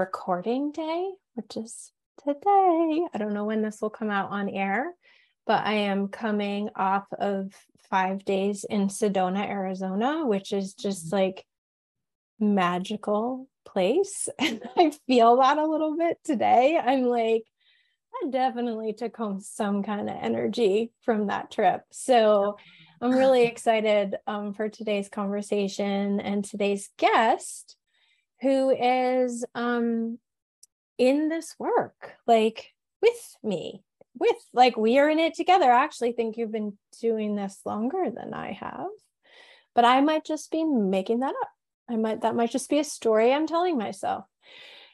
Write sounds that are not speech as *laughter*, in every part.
Recording day, which is today, I don't know when this will come out on air, but I am coming off of five days in Sedona, Arizona, which is just mm-hmm. like magical place. *laughs* And I feel that a little bit today. I'm like, I definitely took home some kind of energy from that trip. So I'm really *laughs* excited um, for today's conversation and today's guest, who is um, in this work, like with me, with like we are in it together. I actually think you've been doing this longer than I have, but I might just be making that up. I might that might just be a story I'm telling myself.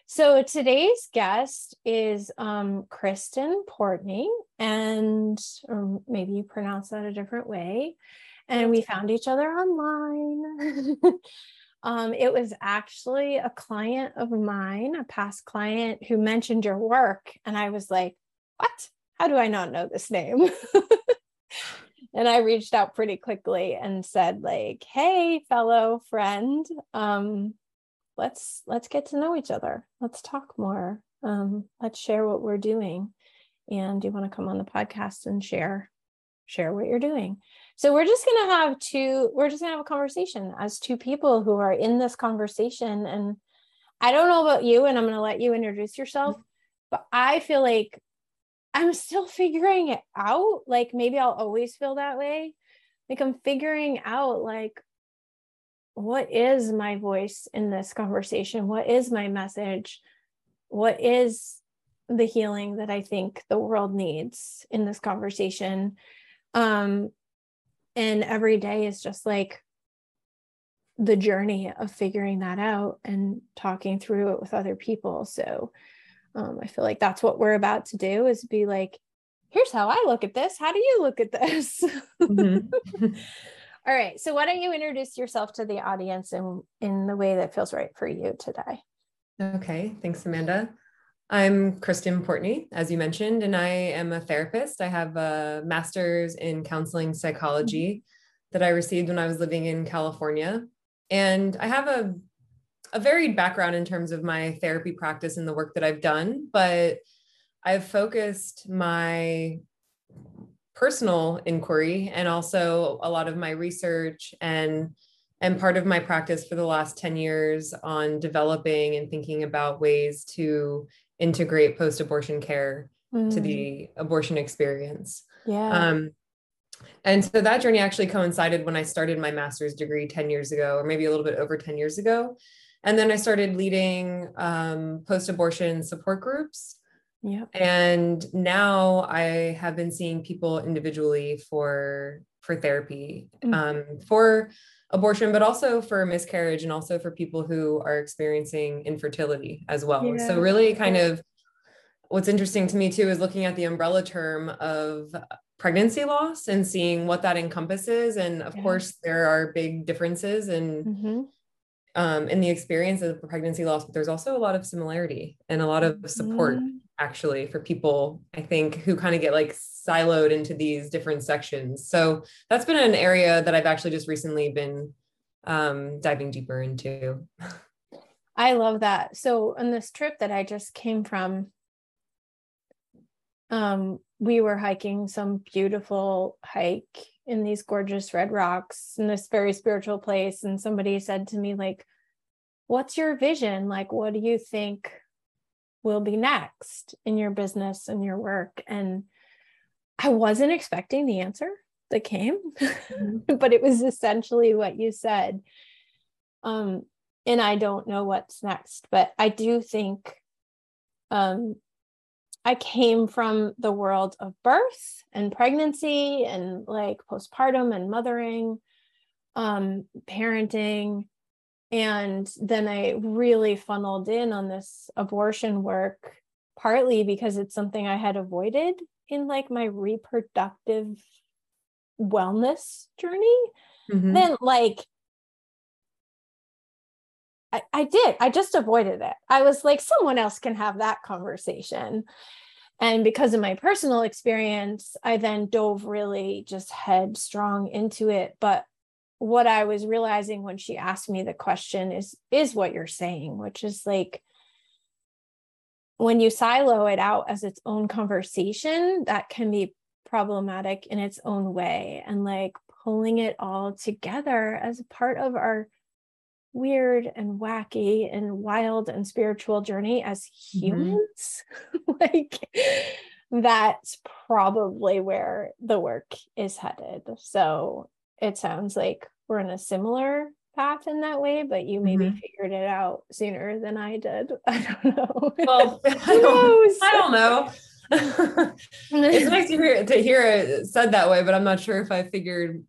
So today's guest is um, Kristen Portney, and or maybe you pronounce that a different way. And we found each other online. *laughs* um, it was actually a client of mine, a past client, who mentioned your work, and I was like, "What? How do I not know this name?" *laughs* and I reached out pretty quickly and said, "Like, hey, fellow friend." Um, let's let's get to know each other let's talk more um, let's share what we're doing and do you want to come on the podcast and share share what you're doing so we're just going to have two we're just going to have a conversation as two people who are in this conversation and i don't know about you and i'm going to let you introduce yourself but i feel like i'm still figuring it out like maybe i'll always feel that way like i'm figuring out like what is my voice in this conversation? What is my message? What is the healing that I think the world needs in this conversation? Um, and every day is just like the journey of figuring that out and talking through it with other people. So um, I feel like that's what we're about to do is be like, here's how I look at this. How do you look at this? Mm-hmm. *laughs* All right. So why don't you introduce yourself to the audience in, in the way that feels right for you today? Okay. Thanks, Amanda. I'm Kristen Portney, as you mentioned, and I am a therapist. I have a master's in counseling psychology mm-hmm. that I received when I was living in California. And I have a, a varied background in terms of my therapy practice and the work that I've done, but I've focused my personal inquiry and also a lot of my research and and part of my practice for the last 10 years on developing and thinking about ways to integrate post-abortion care mm. to the abortion experience yeah um, and so that journey actually coincided when i started my master's degree 10 years ago or maybe a little bit over 10 years ago and then i started leading um, post-abortion support groups yeah. And now I have been seeing people individually for for therapy, mm-hmm. um, for abortion, but also for miscarriage and also for people who are experiencing infertility as well. Yeah. So really kind of what's interesting to me too is looking at the umbrella term of pregnancy loss and seeing what that encompasses. And of yeah. course, there are big differences in mm-hmm um, in the experience of pregnancy loss, but there's also a lot of similarity and a lot of support mm-hmm. Actually for people, I think, who kind of get like siloed into these different sections. So that's been an area that I've actually just recently been um, diving deeper into. I love that. So on this trip that I just came from, um, we were hiking some beautiful hike in these gorgeous red rocks in this very spiritual place and somebody said to me like what's your vision like what do you think will be next in your business and your work and i wasn't expecting the answer that came mm-hmm. *laughs* but it was essentially what you said um and i don't know what's next but i do think um I came from the world of birth and pregnancy and like postpartum and mothering. um, parenting. And then I really funneled in on this abortion work, partly because it's something I had avoided in like my reproductive wellness journey. Mm-hmm. Then, like, I, I did. I just avoided it. I was like, someone else can have that conversation. And because of my personal experience, I then dove really just headstrong into it. But what I was realizing when she asked me the question is is what you're saying, which is like when you silo it out as its own conversation, that can be problematic in its own way. And like pulling it all together as a part of our weird and wacky and wild and spiritual journey as mm-hmm. humans mm-hmm. *laughs* like that's probably where the work is headed so it sounds like we're in a similar path in that way but you maybe mm-hmm. figured it out sooner than i did *laughs* i don't know well *laughs* i don't, I don't know *laughs* it's nice to hear to hear it said that way but i'm not sure if i figured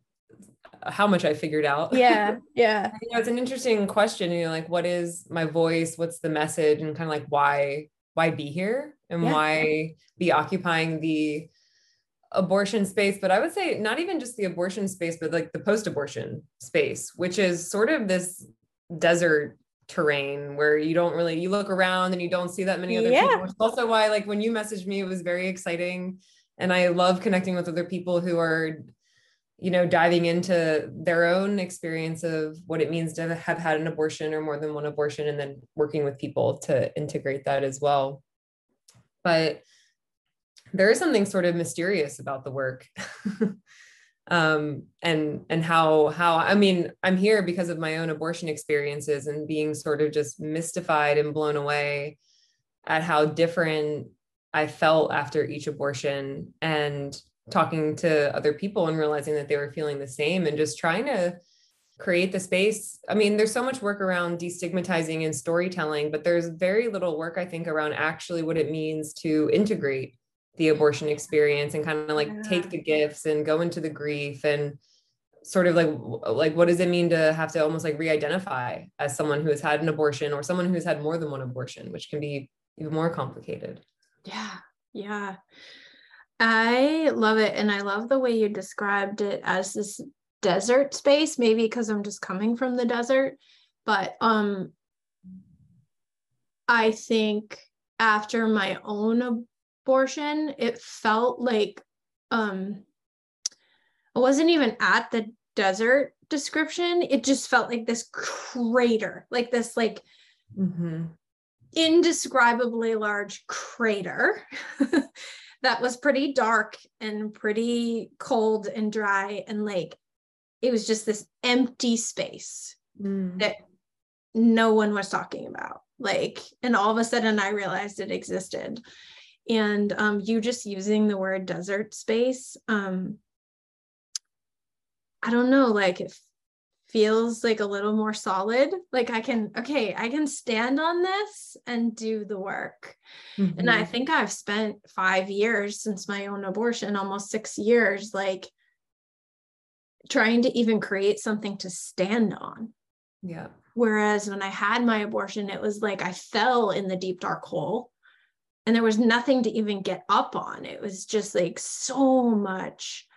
how much I figured out. Yeah. Yeah. you know, it's an interesting question. You know, like what is my voice? What's the message? And kind of like why, why be here and yeah. why be occupying the abortion space? But I would say not even just the abortion space, but like the post-abortion space, which is sort of this desert terrain where you don't really you look around and you don't see that many other yeah. people. Which also why like when you messaged me, it was very exciting. And I love connecting with other people who are you know diving into their own experience of what it means to have had an abortion or more than one abortion and then working with people to integrate that as well but there is something sort of mysterious about the work *laughs* um and and how how i mean i'm here because of my own abortion experiences and being sort of just mystified and blown away at how different i felt after each abortion and talking to other people and realizing that they were feeling the same and just trying to create the space. I mean, there's so much work around destigmatizing and storytelling, but there's very little work, I think, around actually what it means to integrate the abortion experience and kind of like yeah. take the gifts and go into the grief and sort of like like what does it mean to have to almost like re-identify as someone who has had an abortion or someone who's had more than one abortion which can be even more complicated yeah yeah I love it. And I love the way you described it as this desert space, maybe because I'm just coming from the desert. But um I think after my own abortion, it felt like um I wasn't even at the desert description. It just felt like this crater, like this like mm-hmm. indescribably large crater. *laughs* that was pretty dark and pretty cold and dry and like it was just this empty space mm. that no one was talking about like and all of a sudden i realized it existed and um, you just using the word desert space um, i don't know like it feels like a little more solid like i can okay i can stand on this and do the work mm-hmm. and i mm-hmm. think i've spent 5 years since my own abortion almost 6 years like trying to even create something to stand on yeah whereas when i had my abortion it was like i fell in the deep dark hole and there was nothing to even get up on it was just like so much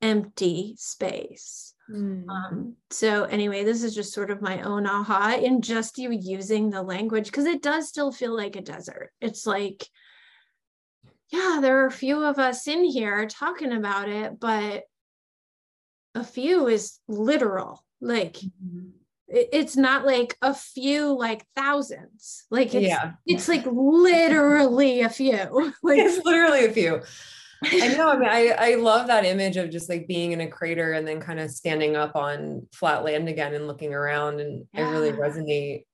empty space Mm. Um, so anyway, this is just sort of my own aha in just you using the language because it does still feel like a desert. It's like, yeah, there are a few of us in here talking about it, but a few is literal. Like mm-hmm. It, it's not like a few like thousands. Like it's yeah. it's like literally a few. *laughs* Like it's literally a few. I know. I mean, I, I love that image of just like being in a crater and then kind of standing up on flat land again and looking around. And yeah. I really resonate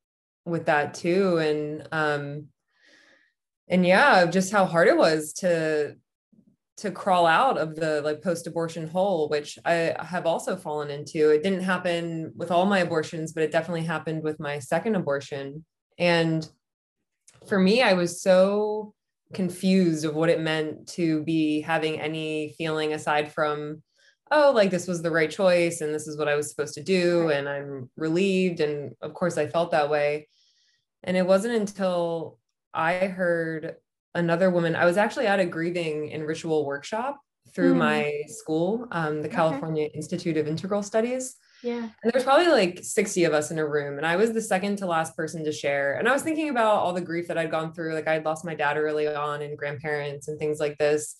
with that too. And um and yeah, just how hard it was to to crawl out of the like post-abortion hole, which I have also fallen into. It didn't happen with all my abortions, but it definitely happened with my second abortion. And for me, I was so confused of what it meant to be having any feeling aside from oh, like this was the right choice and this is what I was supposed to do. And I'm relieved. And of course, I felt that way. And it wasn't until I heard another woman, I was actually at a grieving and ritual workshop through mm. my school, um, the okay. California Institute of Integral Studies. Yeah. And there's probably like 60 of us in a room. And I was the second to last person to share. And I was thinking about all the grief that I'd gone through. Like I'd lost my dad early on and grandparents and things like this.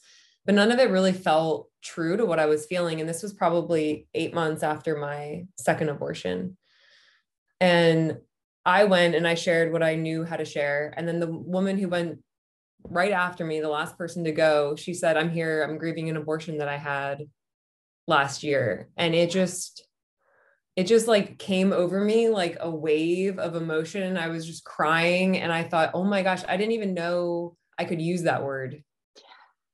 But none of it really felt true to what I was feeling. And this was probably eight months after my second abortion. And I went and I shared what I knew how to share. And then the woman who went right after me, the last person to go, she said, I'm here, I'm grieving an abortion that I had last year. And it just, it just like came over me like a wave of emotion. I was just crying and I thought, oh my gosh, I didn't even know I could use that word.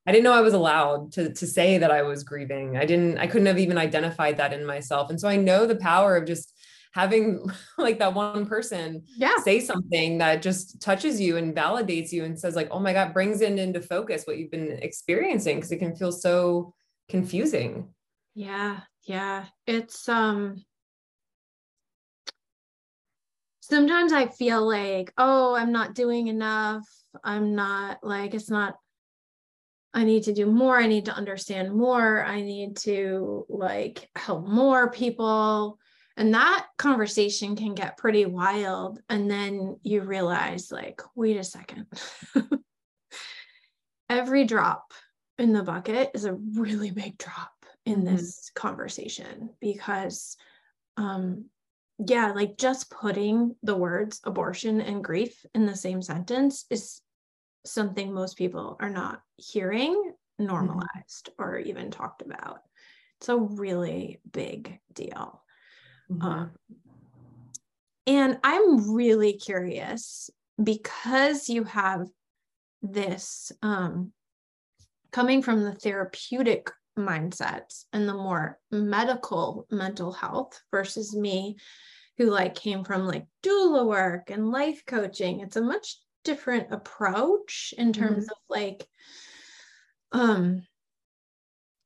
I didn't know I was allowed to, to say that I was grieving. I didn't, I couldn't have even identified that in myself. And so I know the power of just having *laughs* like that one person yeah. say something that just touches you and validates you and says like, oh my God, brings it into focus what you've been experiencing. Cause it can feel so confusing. Yeah. Yeah. It's, um, sometimes I feel like, oh, I'm not doing enough. I'm not like, it's not, I need to do more. I need to understand more. I need to like help more people. And that conversation can get pretty wild. And then you realize, like, wait a second. *laughs* Every drop in the bucket is a really big drop in mm-hmm. this conversation because um, yeah, like just putting the words abortion and grief in the same sentence is something most people are not hearing mm-hmm. normalized mm-hmm. or even talked about. It's a really big deal. Mm-hmm. Um, and I'm really curious because you have this um, coming from the therapeutic mindsets and the more medical mental health versus me who like came from like doula work and life coaching it's a much different approach in terms mm-hmm. of like um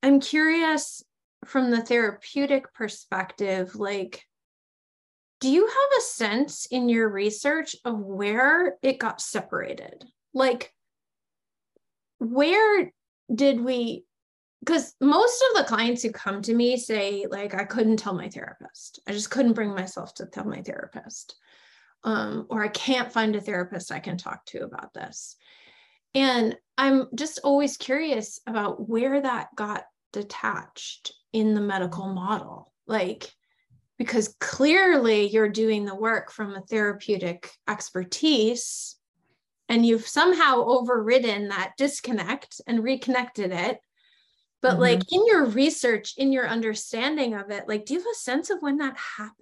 i'm curious from the therapeutic perspective like do you have a sense in your research of where it got separated? Like where did we because most of the clients who come to me say like i couldn't tell my therapist. I just couldn't bring myself to tell my therapist um, or i can't find a therapist i can talk to about this. And i'm just always curious about where that got detached in the medical model like because clearly you're doing the work from a therapeutic expertise and you've somehow overridden that disconnect and reconnected it but mm-hmm. like in your research in your understanding of it like do you have a sense of when that happened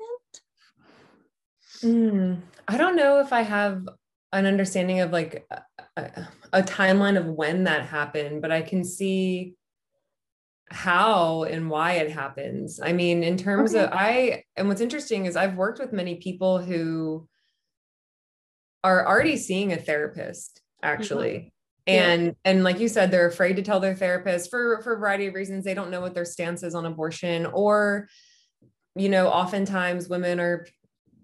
mm, i don't know if i have an understanding of like a, a, timeline of when that happened but i can see how and why it happens i mean in terms okay. of i and what's interesting is i've worked with many people who are already seeing a therapist mm-hmm. actually and yeah. and like you said they're afraid to tell their therapist for for a variety of reasons they don't know what their stance is on abortion or you know oftentimes women are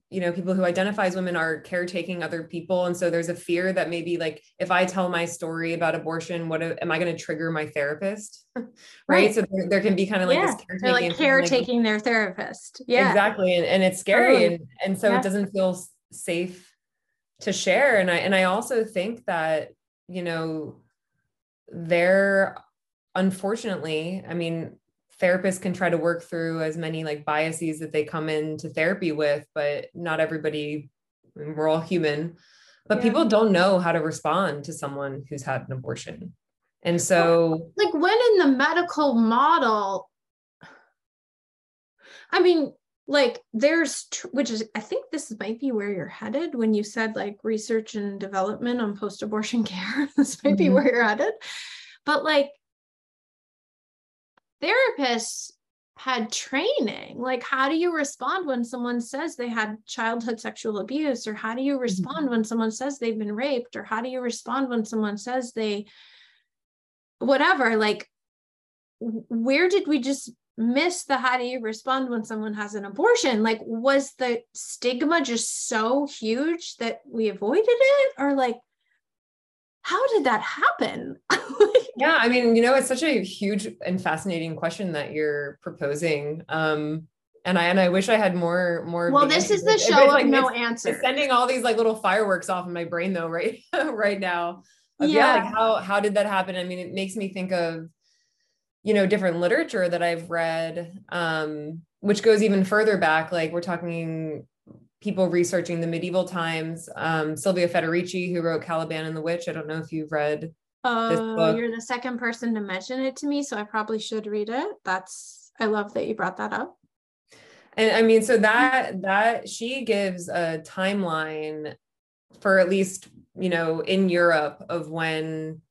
you know people who identify as women are caretaking other people. And so there's a fear that maybe like if i tell my story about abortion what am i going to trigger my therapist? *laughs* Right, right. so there, there, can be kind of like yeah. this caretaking, like caretaking their therapist. Yeah. Exactly. And, and it's scary. And, and so yeah. it doesn't feel safe to share. And i and i also think that you know, they're unfortunately, I mean, therapists can try to work through as many like biases that they come into therapy with, but not everybody, we're all human, but yeah. people don't know how to respond to someone who's had an abortion. And so, like, when in the medical model, I mean, like there's which is i think this might be where you're headed when you said like research and development on post-abortion *laughs* care this might mm-hmm. be where you're headed but like therapists had training. Like how do you respond when someone says they had childhood sexual abuse? Or how do you respond mm-hmm. when someone says they've been raped? Or how do you respond when someone says they whatever like where did we just miss the how do you respond when someone has an abortion? Like was the stigma just so huge that we avoided it? Or like how did that happen *laughs* yeah i mean you know it's such a huge and fascinating question that you're proposing um and I and I wish I had more more. Well, this is the show of like, no answer. Sending all these like little fireworks off in my brain though, *laughs* right right now. yeah. yeah, like how how did that happen? I mean, it makes me think of you know different literature that i've read um, which goes even further back like we're talking people researching the medieval times um, silvia federici who wrote caliban and the witch i don't know if you've read oh you're the second person to mention it to me so i probably should read it. That's i love that you brought that up. And i mean so that that she gives a timeline for at least you know in europe of when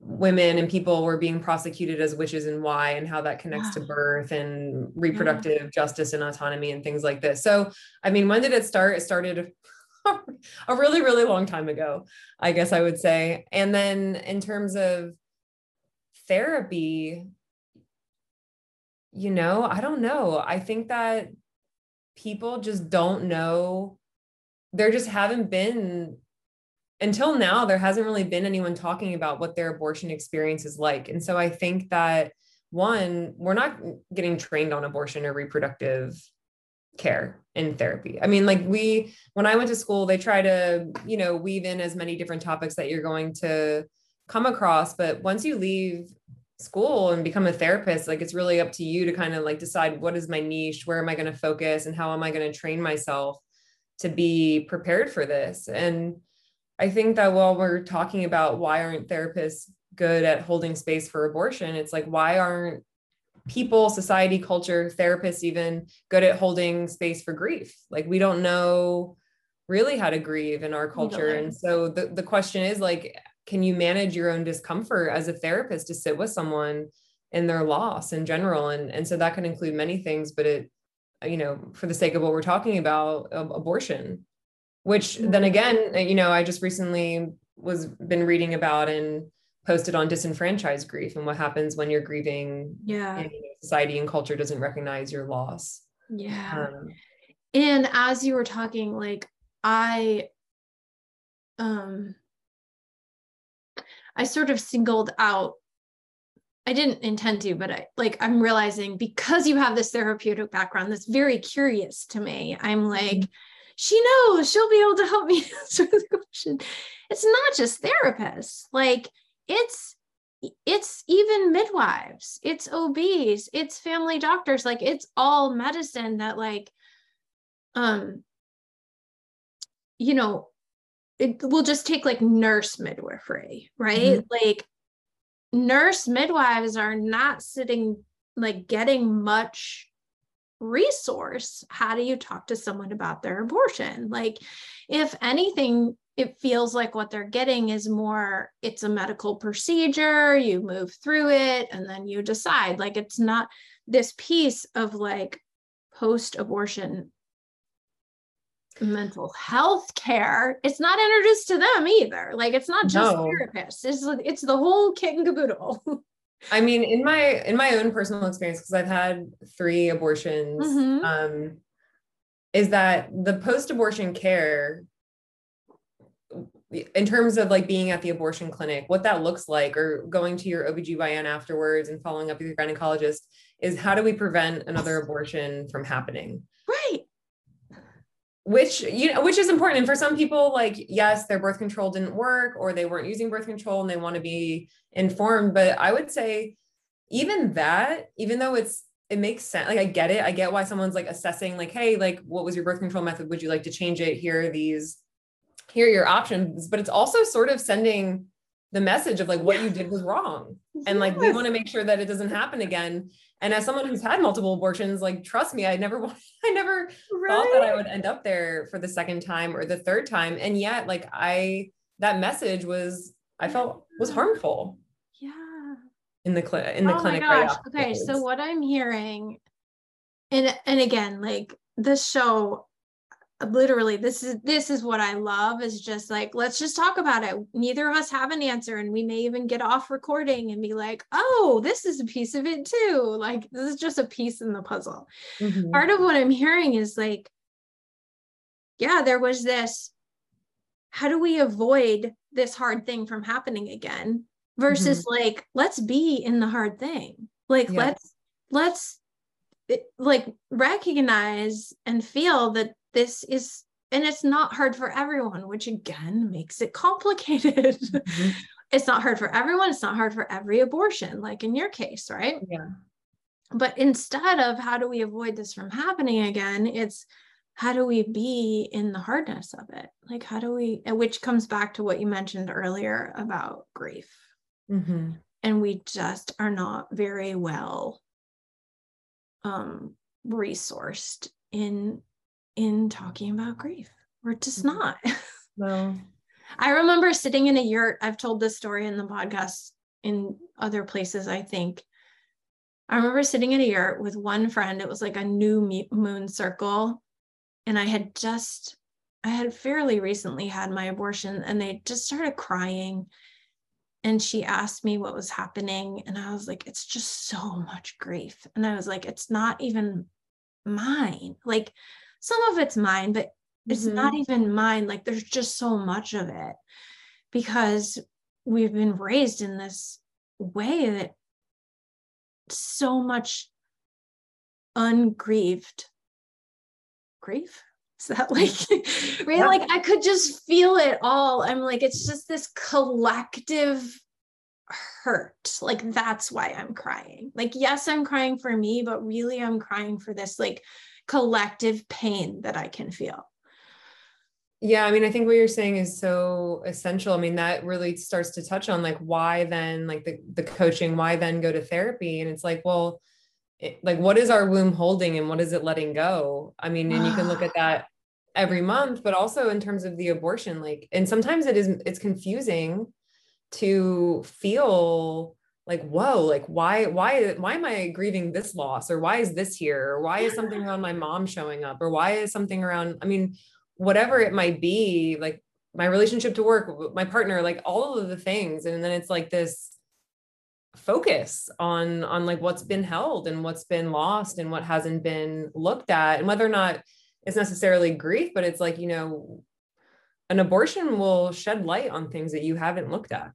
women and people were being prosecuted as witches and why and how that connects to ah. birth and reproductive yeah. justice and autonomy and things like this. So i mean when did it start? It started *laughs* a really really long time ago i guess i would say. And then in terms of therapy you know i don't know. I think that people just don't know. There just haven't been until now, there hasn't really been anyone talking about what their abortion experience is like. And so I think that one, we're not getting trained on abortion or reproductive care in therapy. I mean, like we, when I went to school, they try to, you know, weave in as many different topics that you're going to come across. But once you leave school and become a therapist, like it's really up to you to kind of like decide what is my niche, where am I going to focus, and how am I going to train myself to be prepared for this. And I think that while we're talking about why aren't therapists good at holding space for abortion, it's like, why aren't people, society, culture, therapists even good at holding space for grief? Like, we don't know really how to grieve in our culture. And so the, the question is like, can you manage your own discomfort as a therapist to sit with someone in their loss in general? And, and so that can include many things, but it, you know, for the sake of what we're talking about, abortion, which then mm-hmm. again, you know, I just recently was been reading about and posted on disenfranchised grief and what happens when you're grieving yeah. and society and culture doesn't recognize your loss. Yeah. Um, and as you were talking like i um i sort of singled out i didn't intend to but i like i'm realizing because you have this therapeutic background that's very curious to me i'm like mm-hmm she knows she'll be able to help me *laughs* answer the question. It's not just therapists, like it's it's even midwives, it's OBs, it's family doctors, like it's all medicine that like um you know it will just take like nurse midwifery, right? Mm-hmm. Like nurse midwives are not sitting like getting much resource how do you talk to someone about their abortion like if anything it feels like what they're getting is more it's a medical procedure you move through it and then you decide like it's not this piece of like post abortion mental health care it's not introduced to them either like it's not just no. therapists it's it's the whole kit and caboodle *laughs* I mean, in my in my own personal experience, because I've had three abortions, mm-hmm. um, is that the post-abortion care in terms of like being at the abortion clinic, what that looks like, or going to your OBGYN afterwards and following up with your gynecologist, is how do we prevent another abortion from happening? Right. Which you know which is important. And for some people like yes their birth control didn't work or they weren't using birth control and they want to be informed. But i would say even that even though it's it makes sense like i get it. I get why someone's like assessing like hey like what was your birth control method? Would you like to change it? Here are these here are your options but it's also sort of sending the message of like what you did was wrong and like we want to make sure that it doesn't happen again and as someone who's had multiple abortions, like trust me, I never *laughs* I never right. thought that I would end up there for the second time or the third time. And yet, like I that message was I felt was harmful. Yeah. In the clinic in the oh clinic. Right okay. So what I'm hearing, and and again, like this show, literally this is this is what i love is just like let's just talk about it neither of us have an answer and we may even get off recording and be like oh this is a piece of it too like this is just a piece in the puzzle mm-hmm. part of what i'm hearing is like yeah there was this how do we avoid this hard thing from happening again versus mm-hmm. like let's be in the hard thing like yeah. let's let's like recognize and feel that this is and it's not hard for everyone which again makes it complicated. Mm-hmm. it's not hard for everyone it's not hard for every abortion like in your case right? Yeah. But instead of how do we avoid this from happening again it's how do we be in the hardness of it? Like how do we which comes back to what you mentioned earlier about grief. Mm-hmm. and we just are not very well um resourced in in talking about grief. We're just mm-hmm. not. *laughs* No. I remember sitting in a yurt. I've told this story in the podcast in other places, I think. I remember sitting in a yurt with one friend. It was like a new moon circle. And I had just, I had fairly recently had my abortion and they just started crying. And she asked me what was happening. And I was like, it's just so much grief. And I was like, it's not even mine. Like, some of it's mine, but it's mm-hmm. not even mine. Like there's just so much of it because we've been raised in this way that so much ungrieved grief is that like *laughs* right yeah. like i could just feel it all i'm like it's just this collective hurt like that's why i'm crying like yes i'm crying for me but really i'm crying for this like collective pain that I can feel. Yeah, I mean, I think what you're saying is so essential. I mean, that really starts to touch on like why then like the the coaching, why then go to therapy? And it's like, well, it, like what is our womb holding and what is it letting go? I mean, and you can look at *sighs* that every month, but also in terms of the abortion, like, and sometimes it is it's confusing to feel like whoa like why why why am i grieving this loss? Or why is this here? Or why is something around my *laughs* mom showing up? Or why is something around i mean whatever it might be like my relationship to work my partner like all of the things. And then it's like this focus on on like what's been held and what's been lost and what hasn't been looked at. And whether or not it's necessarily grief but it's like you know an abortion will shed light on things that you haven't looked at.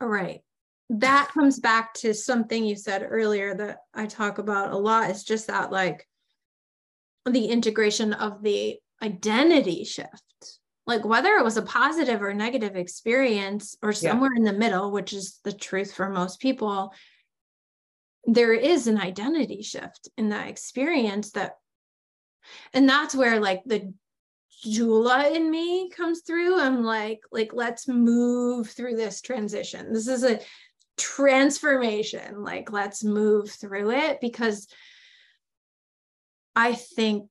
All right that comes back to something you said earlier that I talk about a lot. It's just that like the integration of the identity shift. Like whether it was a positive or negative experience or somewhere yeah. in the middle, which is the truth for most people, there is an identity shift in that experience that and that's where like the doula in me comes through i'm like like let's move through this transition this is a transformation like let's move through it because i think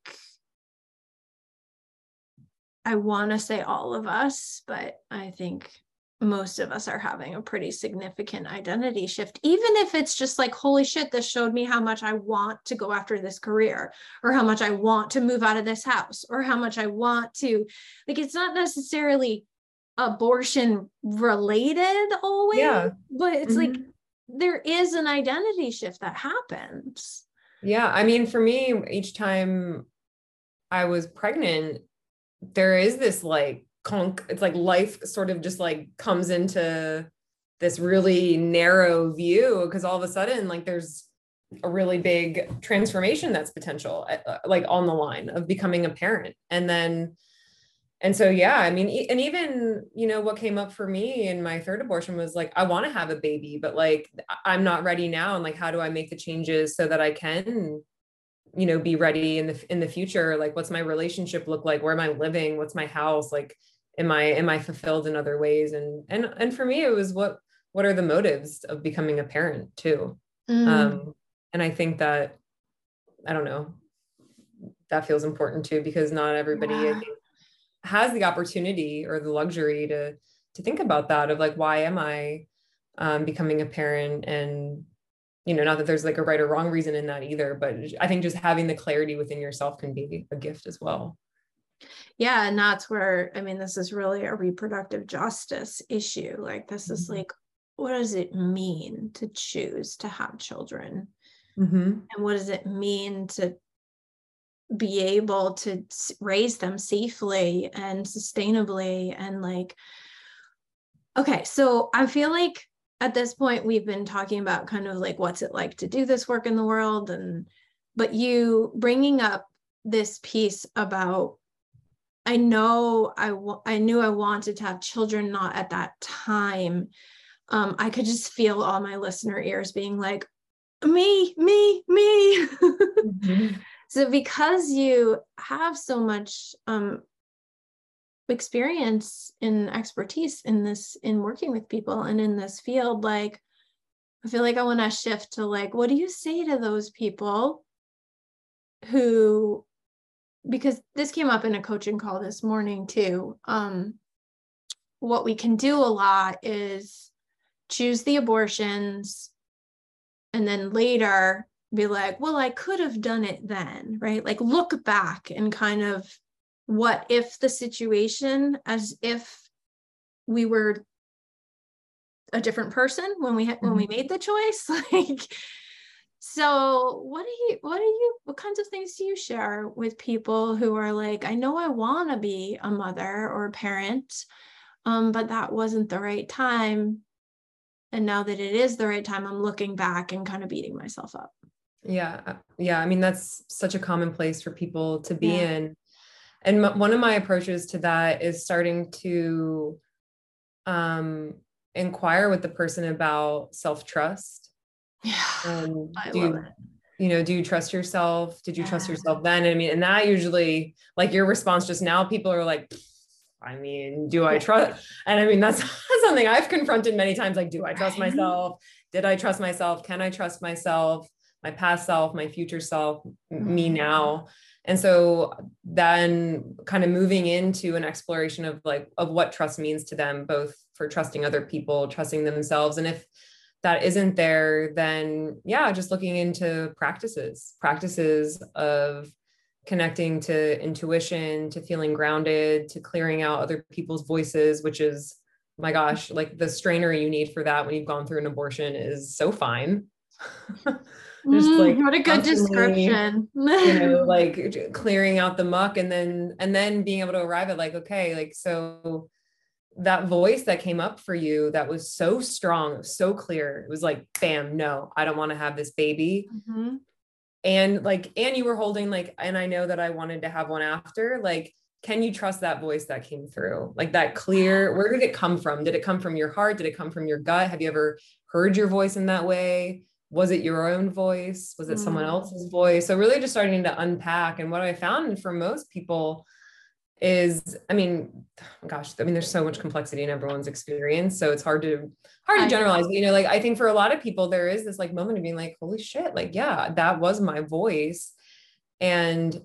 i want to say all of us but i think most of us are having a pretty significant identity shift even if it's just like holy shit this showed me how much i want to go after this career or how much i want to move out of this house or how much i want to like it's not necessarily abortion related always yeah. but it's mm-hmm. like there is an identity shift that happens yeah i mean for me each time i was pregnant there is this like conk it's like life sort of just like comes into this really narrow view because all of a sudden like there's a really big transformation that's potential uh, like on the line of becoming a parent and then and so yeah i mean and even you know what came up for me in my third abortion was like i want to have a baby but like i'm not ready now and like how do i make the changes so that i can you know be ready in the in the future? Like what's my relationship look like? Where am i living? What's my house? Like am i am i fulfilled in other ways? And and and for me it was what what are the motives of becoming a parent too? Mm. um and i think that i don't know that feels important too because not everybody yeah. i think has the opportunity or the luxury to to think about that of like why am i um, becoming a parent and you know not that there's like a right or wrong reason in that either but i think just having the clarity within yourself can be a gift as well Yeah, and that's where I mean, this is really a reproductive justice issue. Like, this mm-hmm. is like, what does it mean to choose to have children? Mm-hmm. And what does it mean to be able to raise them safely and sustainably? And like, okay, so I feel like at this point we've been talking about kind of like what's it like to do this work in the world and but you bringing up this piece about I know I, I knew I wanted to have children, not at that time. Um, I could just feel all my listener ears being like, me, me, me. *laughs* mm-hmm. So because you have so much um, experience and expertise in this, in working with people and in this field, like I feel like I want to shift to like, what do you say to those people who because this came up in a coaching call this morning too. Um, what we can do a lot is choose the abortions and then later be like, well, I could have done it then, right? Like look back and kind of what if the situation as if we were a different person when we had mm-hmm. when we mm-hmm. made the choice *laughs* like so what do you what do you what kinds of things do you share with people who are like, I know I want to be a mother or a parent, um, but that wasn't the right time. And now that it is the right time, I'm looking back and kind of beating myself up. Yeah. Uh, yeah. I mean, that's such a common place for people to be yeah. in. And m- one of my approaches to that is starting to um, inquire with the person about self trust yeah. Um, do you, you know, do you trust yourself? Did you yeah. trust yourself then? I mean, and that usually, like your response just now, people are like, I mean, do I trust? And I mean, *laughs* that's something I've confronted many times. Like, do I trust myself? Did I trust myself? Can I trust myself? My past self, my future self, mm-hmm. me now. And so then kind of moving into an exploration of like of what trust means to them, both for trusting other people, trusting themselves. And if that isn't there, then yeah, just looking into practices, practices of connecting to intuition, to feeling grounded, to clearing out other people's voices, which is, my gosh, like the strainer you need for that when you've gone through an abortion is so fine. *laughs* Just mm, like what a good description. you know, *laughs* like clearing out the muck and then and then being able to arrive at like, okay, like so that voice that came up for you that was so strong, so clear. It was like, bam, no, I don't want to have this baby. Mm-hmm. And like, and you were holding like, and I know that I wanted to have one after. Like, can you trust that voice that came through? Like that clear, where did it come from? Did it come from your heart? Did it come from your gut? Have you ever heard your voice in that way? Was it your own voice? Was it mm-hmm. someone mm. else's voice? So really just starting to unpack. And what I found for most people, is i mean gosh i mean there's so much complexity in everyone's experience so it's hard to hard to generalize but, you know like i think for a lot of people there is this like moment of being like holy shit like yeah that was my voice and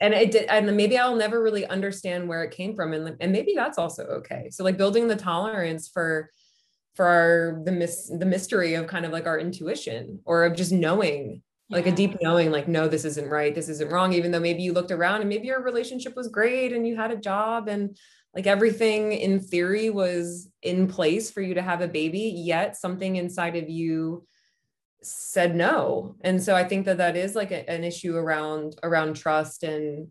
and it did and maybe i'll never really understand where it came from and, and maybe that's also okay so like building the tolerance for for our the mis the mystery of kind of like our intuition or of just knowing yeah. like a deep knowing like no this isn't right this isn't wrong even though maybe you looked around and maybe your relationship was great and you had a job and like everything in theory was in place for you to have a baby yet something inside of you said no and so i think that that is like a, an issue around around trust and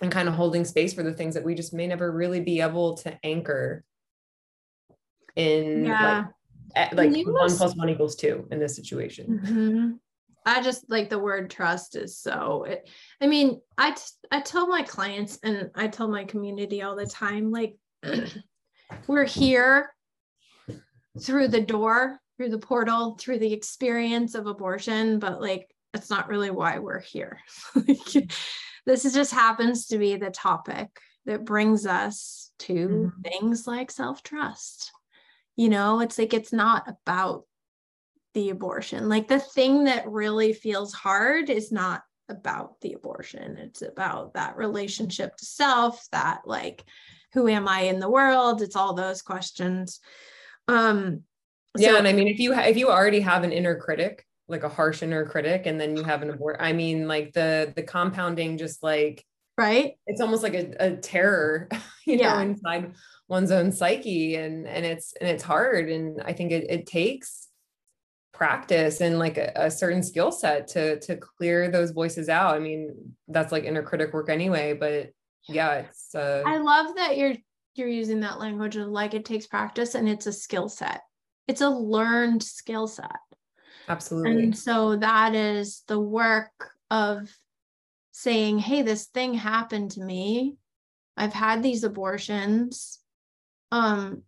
and kind of holding space for the things that we just may never really be able to anchor in yeah. like like one plus one equals two in this situation mm-hmm. I just like the word trust is so it, I mean, I, t- I tell my clients and I tell my community all the time, like *clears throat* we're here through the door, through the portal, through the experience of abortion, but like, it's not really why we're here. *laughs* this is just happens to be the topic that brings us to mm-hmm. things like self-trust. You know, it's like, it's not about the abortion. Like the thing that really feels hard is not about the abortion. It's about that relationship to self, that like who am I in the world? It's all those questions. Um yeah, so- and I mean if you ha- if you already have an inner critic, like a harsh inner critic and then you have an abort I mean like the the compounding just like right? It's almost like a, a terror *laughs* you yeah. know inside one's own psyche and and it's and it's hard and i think it, it takes practice and like a, a certain skill set to to clear those voices out. I mean that's like inner critic work anyway but yeah. it's uh i love that you're you're using that language of like it takes practice and it's a skill set. It's a learned skill set. Absolutely. and so that is the work of saying hey this thing happened to me. I've had these abortions. Um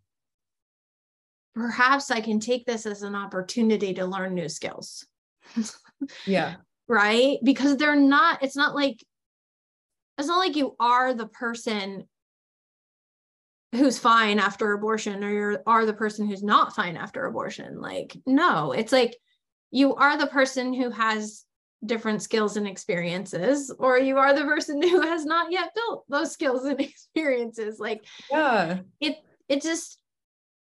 perhaps i can take this as an opportunity to learn new skills. *laughs* Yeah. Right? Because they're not it's not like it's not like you are the person who's fine after abortion or you are the person who's not fine after abortion. Like no it's like you are the person who has different skills and experiences or you are the person *laughs* who has not yet built those skills and *laughs* experiences like yeah. it it just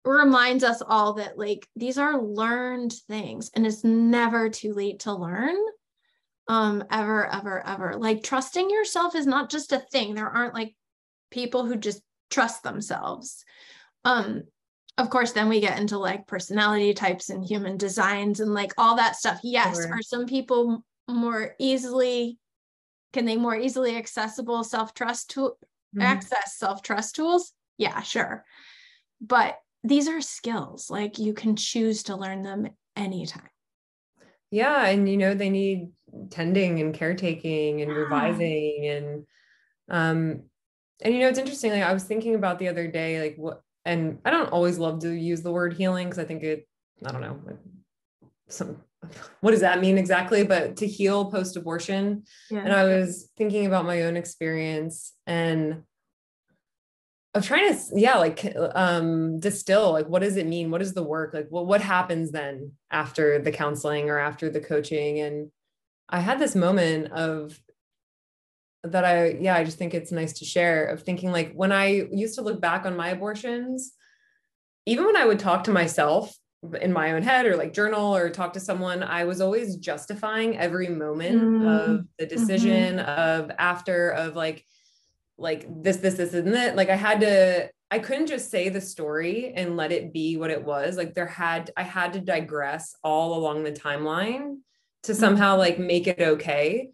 reminds us all that like these are learned things and it's never too late to learn um ever ever ever. Like trusting yourself is not just a thing. There aren't like people who just trust themselves. Um of course then we get into like personality types and human designs and like all that stuff. Yes sure. are some people more easily can they more easily accessible self-trust to mm-hmm. access self-trust tools yeah sure but these are skills like you can choose to learn them anytime yeah and you know they need tending and caretaking and yeah. revising and um and you know it's interesting like i was thinking about the other day like what and i don't always love to use the word healing because i think it i don't know some what does that mean exactly? But to heal post abortion yeah. and i was thinking about my own experience and of trying to yeah like um distill like what does it mean? What is the work? Like what what happens then after the counseling or after the coaching? And i had this moment of that i yeah i just think it's nice to share of thinking like when i used to look back on my abortions even when i would talk to myself in my own head or like journal or talk to someone i was always justifying every moment mm-hmm. of the mm-hmm. decision mm-hmm. of after of like like this this this and that like i had to i couldn't just say the story and let it be what it was like there had i had to digress all along the timeline to mm-hmm. somehow like make it okay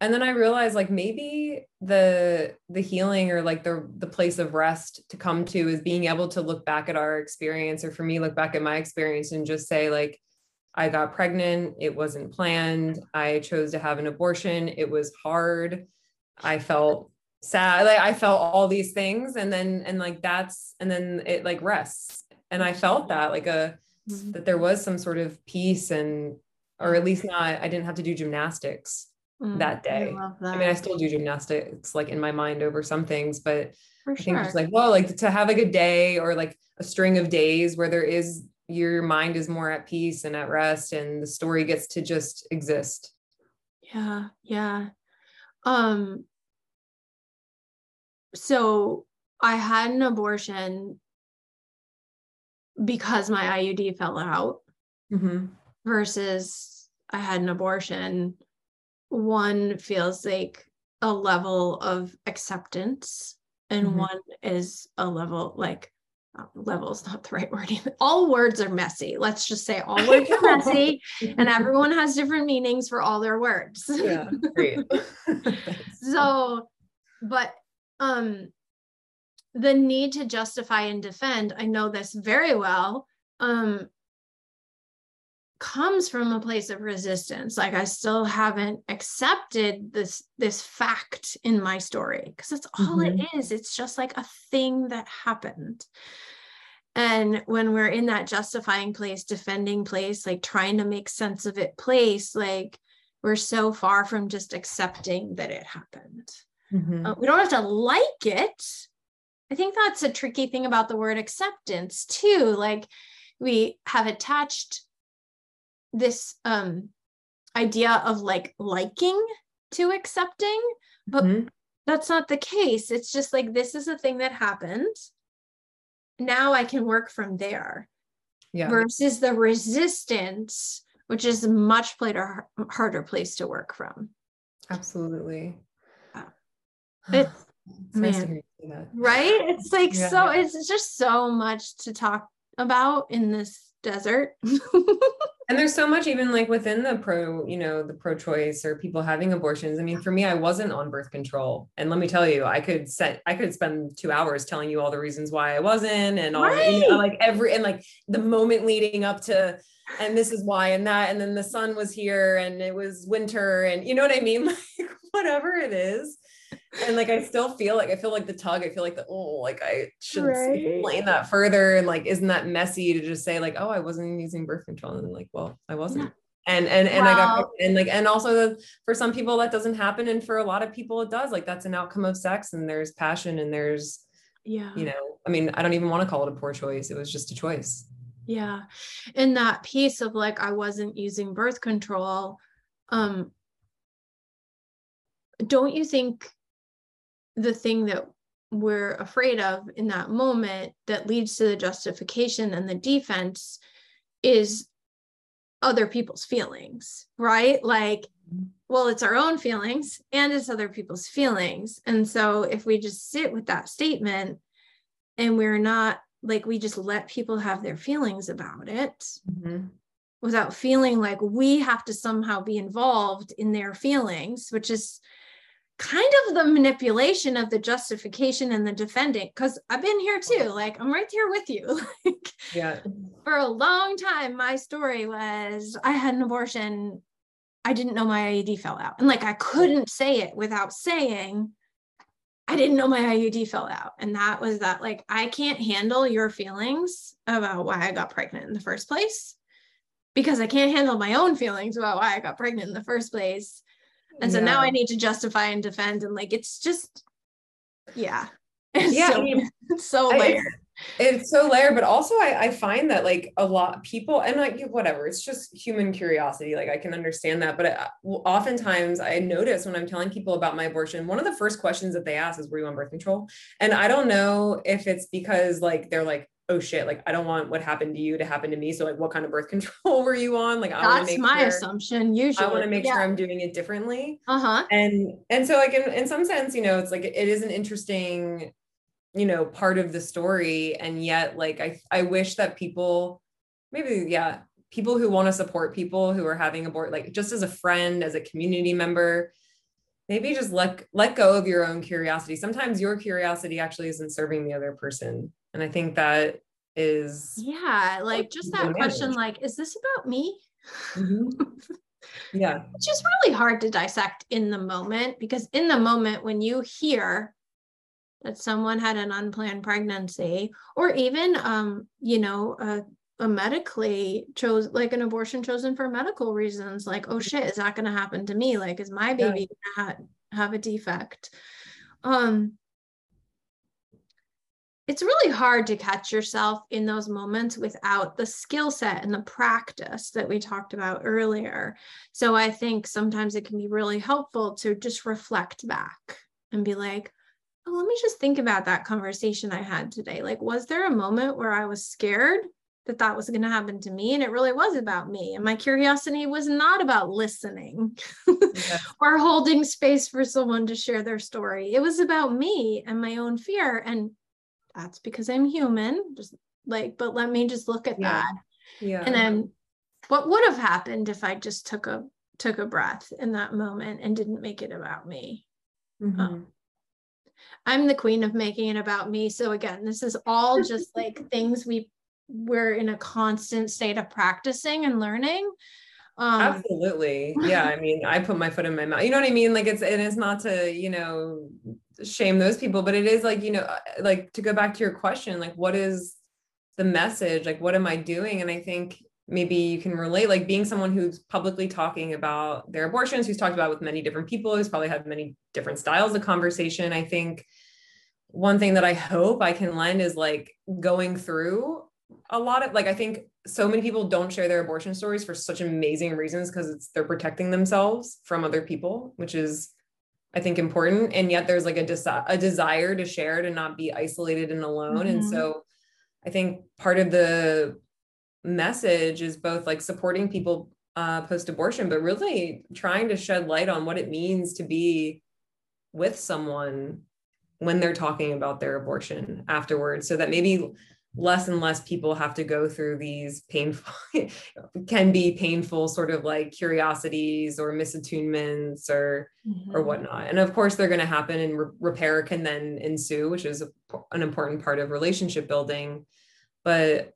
and then i realized like maybe the the healing or like the the place of rest to come to is being able to look back at our experience or for me look back at my experience and just say like i got pregnant. It wasn't planned. I chose to have an abortion. It was hard. I felt sad. Like i felt all these things. And then and like that's and then it like rests. And i felt that like a mm-hmm. that there was some sort of peace and or at least not i didn't have to do gymnastics mm, that day I. I, mean i still do gymnastics like in my mind over some things but For i think sure. just like well like to have like a day or like a string of days where there is your mind is more at peace and at rest and the story gets to just exist yeah yeah um so I had an abortion because my IUD fell out mm-hmm. versus I had an abortion. One feels like a level of acceptance, and mm-hmm. one is a level like uh, level is not the right *laughs* word. All words are messy. Let's just say all *laughs* words are messy, and *laughs* everyone has different meanings for all their words. Yeah, great. so, but um the need to justify and defend i know this very well um comes from a place of resistance like i still haven't accepted this this fact in my story because that's all mm-hmm. it is it's just like a thing that happened and when we're in that justifying place defending place like trying to make sense of it place like we're so far from just accepting that it happened Mm-hmm. Uh, we don't have to like it. I think that's a tricky thing about the word acceptance too. Like we have attached this um, idea of like liking to accepting, but mm-hmm. that's not the case. It's just like this is a thing that happened. Now I can work from there. Yeah. Versus the resistance, which is a much harder, harder place to work from. Absolutely. It, *sighs* man, right? It's like yeah. so, it's just so much to talk about in this desert. *laughs* and there's so much even like within the pro you know the pro-choice or people having abortions i mean for me i wasn't on birth control and let me tell you i could set i could spend two hours telling you all the reasons why i wasn't and all right. you know, like every and like the moment leading up to and this is why and that and then the sun was here and it was winter and you know what i mean *laughs* like whatever it is and like I still feel like I feel like the tug. I feel like the oh, like I should right. explain that further. And like, isn't that messy to just say like, oh, I wasn't using birth control, and like, well, I wasn't. Yeah. And and and wow. I got and like and also the, for some people that doesn't happen, and for a lot of people it does. Like that's an outcome of sex, and there's passion, and there's yeah, you know, I mean, I don't even want to call it a poor choice. It was just a choice. Yeah, and that piece of like I wasn't using birth control. Um, don't you think the thing that we're afraid of in that moment that leads to the justification and the defense is other people's feelings, right? Like, well, it's our own feelings and it's other people's feelings. And so if we just sit with that statement and we're not like, we just let people have their feelings about it mm-hmm. without feeling like we have to somehow be involved in their feelings, which is kind of the manipulation of the justification and the defending because i've been here too like i'm right here with you *laughs* like yeah. for a long time my story was i had an abortion. I didn't know my iud fell out and like i couldn't say it without saying i didn't know my iud fell out and that was that like i can't handle your feelings about why i got pregnant in the first place because i can't handle my own feelings about why i got pregnant in the first place and so yeah. now I need to justify and defend. And like, it's just, yeah. *laughs* It's yeah. So, I mean, it's so layered. it's so layered, but also I, I find that like a lot people and like whatever, it's just human curiosity. Like I can understand that. But uh, I, oftentimes I notice when I'm telling people about my abortion, one of the first questions that they ask is, were you on birth control? And I don't know if it's because like, they're like, oh shit, like I don't want what happened to you to happen to me. So like what kind of birth *laughs* control were you on? Like I That's make my sure, assumption usually. I want to make yeah. sure I'm doing it differently. Uh-huh. And and so like in, in some sense, you know, it's like it is an interesting, you know, part of the story. And yet like I I wish that people maybe, yeah, people who want to support people who are having abort, like just as a friend, as a community member, maybe just let let go of your own curiosity sometimes your curiosity actually isn't serving the other person and I think that is yeah, like just that question, like, is this about me? Mm-hmm. *laughs* Yeah. which is really hard to dissect in the moment because in the moment when you hear that someone had an unplanned pregnancy or even um, you know, a, a medically chose like an abortion chosen for medical reasons, like, oh shit, is that gonna happen to me? Like, is my baby yeah. gonna ha- have a defect? Um, it's really hard to catch yourself in those moments without the skill set and the practice that we talked about earlier. So I think sometimes it can be really helpful to just reflect back and be like, oh, let me just think about that conversation I had today. Like, was there a moment where I was scared that that was going to happen to me? And it really was about me. And my curiosity was not about listening yeah. *laughs* or holding space for someone to share their story. It was about me and my own fear. And that's because I'm human. Just like, but let me just look at yeah. that. Yeah. And then what would have happened if I just took a took a breath in that moment and didn't make it about me? Mm-hmm. Um, I'm the queen of making it about me. So again, this is all *laughs* just like things we we're in a constant state of practicing and learning. Um, Absolutely. Yeah. I mean, I put my foot in my mouth. You know what I mean? Like it's and it is not to, you know, shame those people, but it is like, you know, uh, like to go back to your question, like what is the message? Like what am I doing? And I think maybe you can relate, like being someone who's publicly talking about their abortions, who's talked about with many different people, who's probably had many different styles of conversation. I think one thing that I hope I can lend is like going through a lot of like I think so many people don't share their abortion stories for such amazing reasons because it's they're protecting themselves from other people, which is I think important. And yet there's like a, desi- a desire to share to not be isolated and alone. Mm-hmm. And so I think part of the message is both like supporting people uh, post abortion, but really trying to shed light on what it means to be with someone when they're talking about their abortion afterwards so that maybe less and less people have to go through these painful *laughs* can be painful sort of like curiosities or misattunements or mm-hmm. or whatnot and of course they're going to happen and re- repair can then ensue which is a, an important part of relationship building but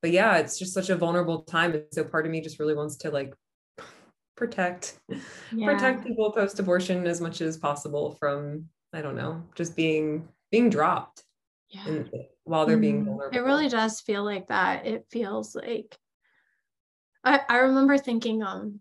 but yeah it's just such a vulnerable time and so part of me just really wants to like *sighs* protect yeah. protect people post abortion as much as possible from i don't know just being being dropped yeah. in, while they're being vulnerable. Mm-hmm. It really does feel like that. It feels like I, I remember thinking, um,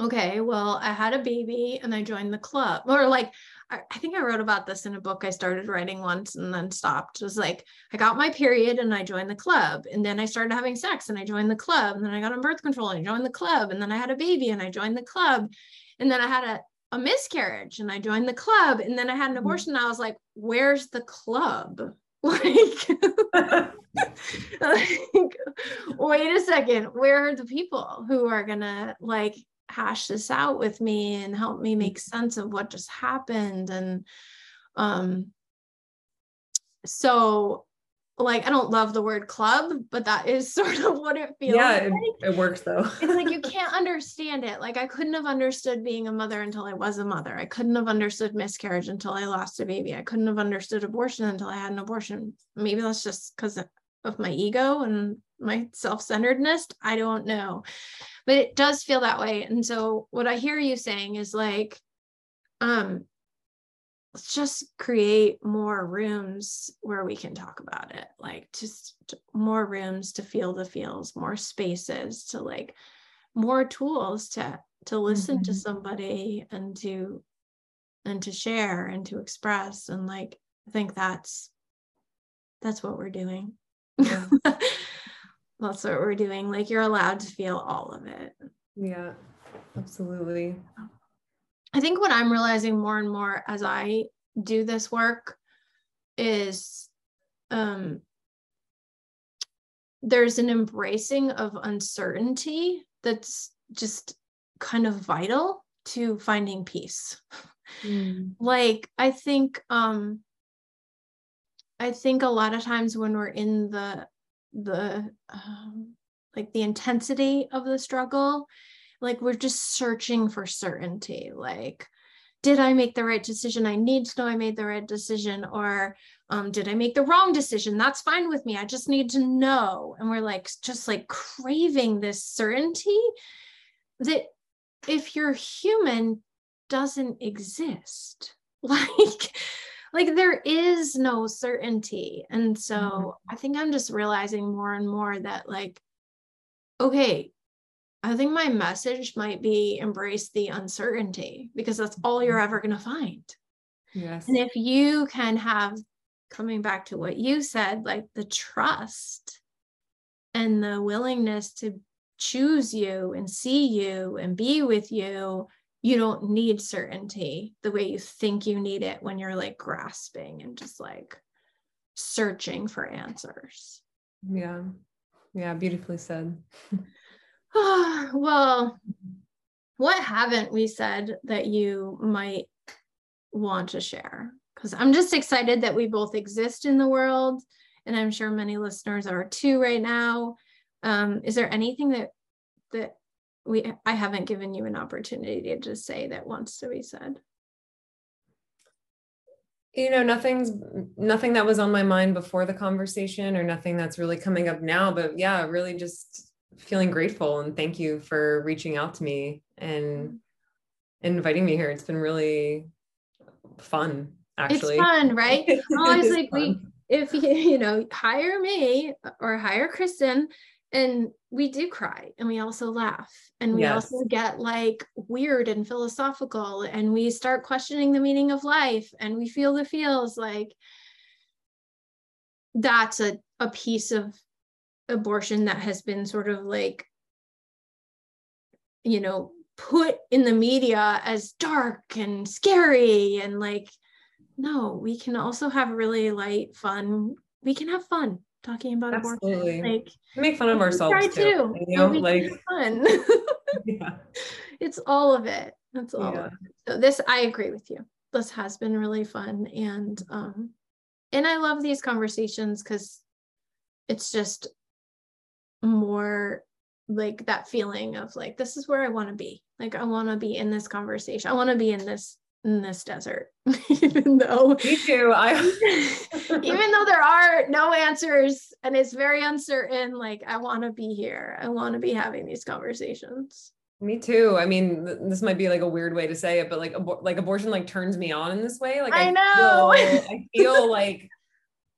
okay, well, I had a baby and I joined the club. Or like I, I think I wrote about this in a book I started writing once and then stopped. It was like I got my period and I joined the club. And then I started having sex and I joined the club. And then I got on birth control and I joined the club. And then I had a baby and I joined the club. And then I had a a miscarriage and I joined the club and then I had an mm-hmm. abortion. And I was like, where's the club? *laughs* Like, like, wait a second, where are the people who are gonna like hash this out with me and help me make mm-hmm. sense of what just happened? And um so like I don't love the word club, but that is *laughs* sort of what it feels yeah, like. it, it works though. it's like you *laughs* can't understand it. Like I couldn't have understood being a mother until I was a mother. I couldn't have understood miscarriage until I lost a baby. I couldn't have understood abortion until I had an abortion. Maybe that's just because of my ego and my self-centeredness. I don't know. But it does feel that way. And so what I hear you saying is like um let's just create more rooms where we can talk about it. Like just more rooms to feel the feels more spaces to like more tools to to listen mm-hmm. to somebody and to and to share and to express. And like i think that's that's what we're doing. Yeah. *laughs* that's what we're doing. Like you're allowed to feel all of it. Yeah absolutely I think what I'm realizing more and more as I do this work is um, there's an embracing of uncertainty that's just kind of vital to finding peace. Mm. *laughs* Like I think um I think a lot of times when we're in the the um, like the intensity of the struggle like we're just searching for certainty like did i make the right decision? I need to know i made the right decision or um, did i make the wrong decision? That's fine with me. I just need to know. And we're like just like craving this certainty that if you're human doesn't exist. *laughs* Like like there is no certainty. And so mm-hmm. i think i'm just realizing more and more that like okay I think my message might be embrace the uncertainty because that's all mm-hmm. you're ever going to find. Yes. And if you can have, coming back to what you said, like the trust and the willingness to choose you and see you and be with you, you don't need certainty the way you think you need it when you're like grasping and just like searching for answers. Yeah. Yeah. Beautifully said. *laughs* *sighs* well, what haven't we said that you might want to share? Because I'm just excited that we both exist in the world, and I'm sure many listeners are too right now. Um, is there anything that that we I haven't given you an opportunity to just say that wants to be said? you know nothing's nothing that was on my mind before the conversation or nothing that's really coming up now but yeah really just feeling grateful and thank you for reaching out to me and inviting me here. It's been really fun, actually. *laughs* It's fun, right? Always like fun. we if you *laughs* you know hire me or hire Kristen and we do cry and we also laugh and we yes. also get like weird and philosophical and we start questioning the meaning of life and we feel the feels like that's a, a piece of abortion that has been sort of like you know put in the media as dark and scary and like no we can also have really light fun we can have fun talking about Absolutely. abortion like make fun of ourselves too, too. You know, like fun *laughs* yeah it's all of it. That's all. Yeah. So this, I agree with you. This has been really fun, and um, and I love these conversations because it's just more like that feeling of like this is where I want to be. Like I want to be in this conversation. I want to be in this in this desert. *laughs* Even though me too. I *laughs* *laughs* even though there are no answers and it's very uncertain like i want to be here. I want to be having these conversations. Me too. I mean this might be like a weird way to say it but like abor- like abortion like turns me on in this way. Like i, I know. Feel, i feel like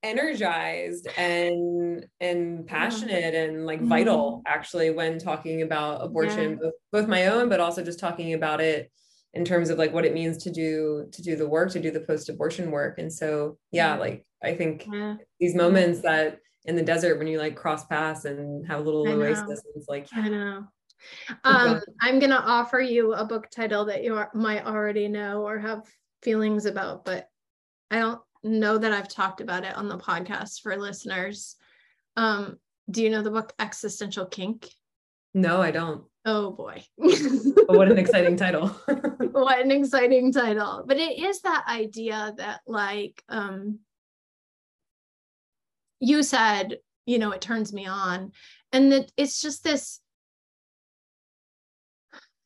energized and and passionate and like vital mm-hmm. actually when talking about abortion yeah. both, both my own but also just talking about it in terms of like what it means to do to do the work to do the post-abortion work and so yeah like i think yeah. these moments that in the desert when you like cross paths and have a little oasis it's like i know *sighs* um, I'm gonna offer you a book title that you are, might already know or have feelings about but i don't know that I've talked about it on the podcast for listeners. Um, do you know the book Existential Kink? No, I don't. Oh boy. *laughs* what an exciting *laughs* title. *laughs* what an exciting title. But it is that idea that like um you said, you know, it turns me on and that it's just this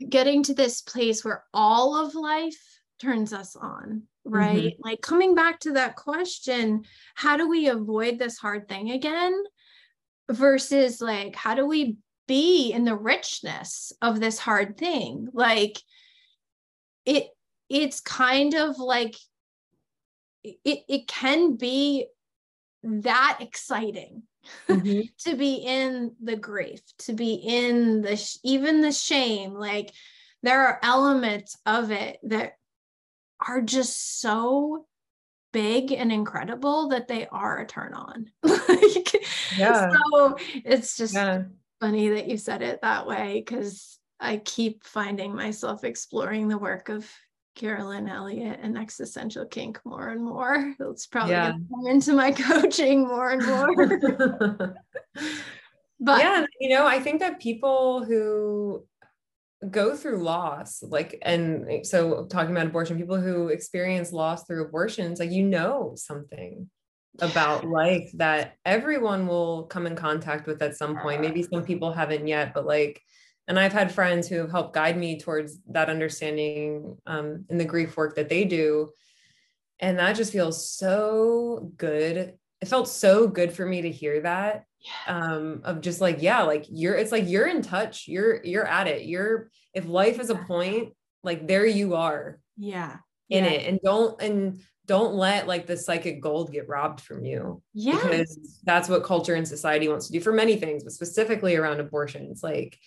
getting to this place where all of life turns us on right? Mm-hmm. Like coming back to that question, how do we avoid this hard thing again? Versus like, how do we be in the richness of this hard thing? Like it it's kind of like it, it can be that exciting mm-hmm. *laughs* to be in the grief to be in the even the shame like there are elements of it that are just so big and incredible that they are a turn on. *laughs* like, yeah. So it's just yeah. funny that you said it that way because I keep finding myself exploring the work of Carolyn Elliott and existential kink more and more. It's probably yeah. gonna come into my *laughs* coaching more and more. *laughs* but yeah, you know, I think that people who go through loss like and so talking about abortion people who experience loss through abortions like you know something about *laughs* life that everyone will come in contact with at some point. Maybe some people haven't yet but like and i've had friends who have helped guide me towards that understanding um, in the grief work that they do. And that just feels so good. It felt so good for me to hear that um of just like yeah like you're it's like you're in touch you're you're at it you're if life is a point like there you are yeah in yeah. it and don't and don't let like the psychic gold get robbed from you yeah because that's what culture and society wants to do for many things but specifically around abortions like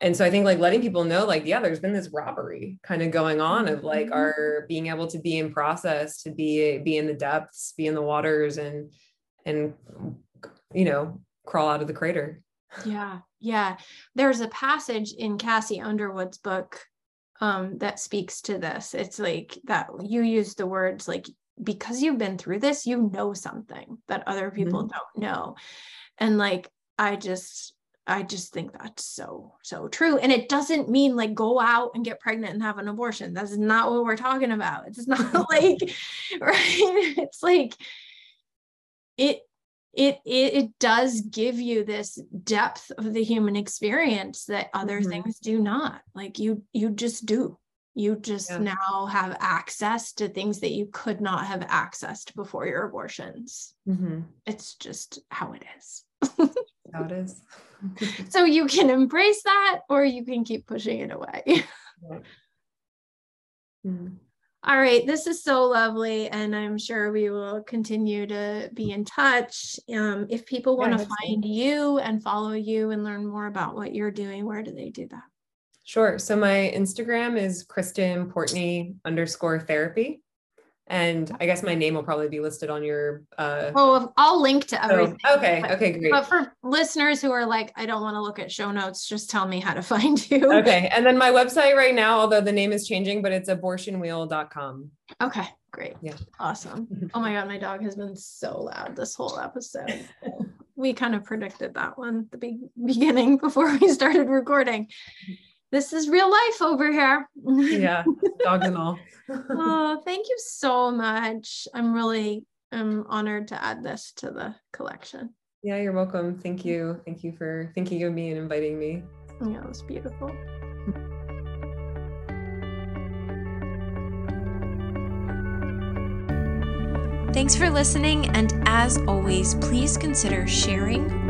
and so i think like letting people know like yeah there's been this robbery kind of going on of like mm-hmm. our being able to be in process to be be in the depths be in the waters and and you know, crawl out of the crater. Yeah. Yeah. There's a passage in Kassi Underwood's book um, that speaks to this. It's like that you use the words like, because you've been through this, you know something that other people mm-hmm. don't know. And like, I just, I just think that's so, so true. And it doesn't mean like go out and get pregnant and have an abortion. That's not what we're talking about. It's not *laughs* like, *laughs* right? It's like, it it, it it does give you this depth of the human experience that other mm-hmm. things do not like you you just do you just yeah. now have access to things that you could not have accessed before your abortions mm-hmm. it's just how it is how it is *laughs* so you can embrace that or you can keep pushing it away *laughs* mm-hmm. All right, this is so lovely, and I'm sure we will continue to be in touch. Um, if people want to find you and follow you and learn more about what you're doing, where do they do that? Sure. So my Instagram is Kristen Portney underscore therapy and I guess my name will probably be listed on your. Uh, oh, I'll link to everything. Oh, okay, but, okay, great. But for listeners who are like, I don't want to look at show notes, just tell me how to *laughs* find you. Okay, and then my website right now, although the name is changing, but it's abortionwheel.com. Okay, great. Yeah, awesome. *laughs* oh my god, my dog has been so loud this whole episode. *laughs* we kind of predicted that one the big beginning before we started recording. This is real life over here. yeah, dogs and all. *laughs* oh, thank you so much. I'm really I'm honored to add this to the collection. Yeah, you're welcome. Thank you. Thank you for thinking of me and inviting me. Yeah, it was beautiful. Thanks for listening, and as always, please consider sharing,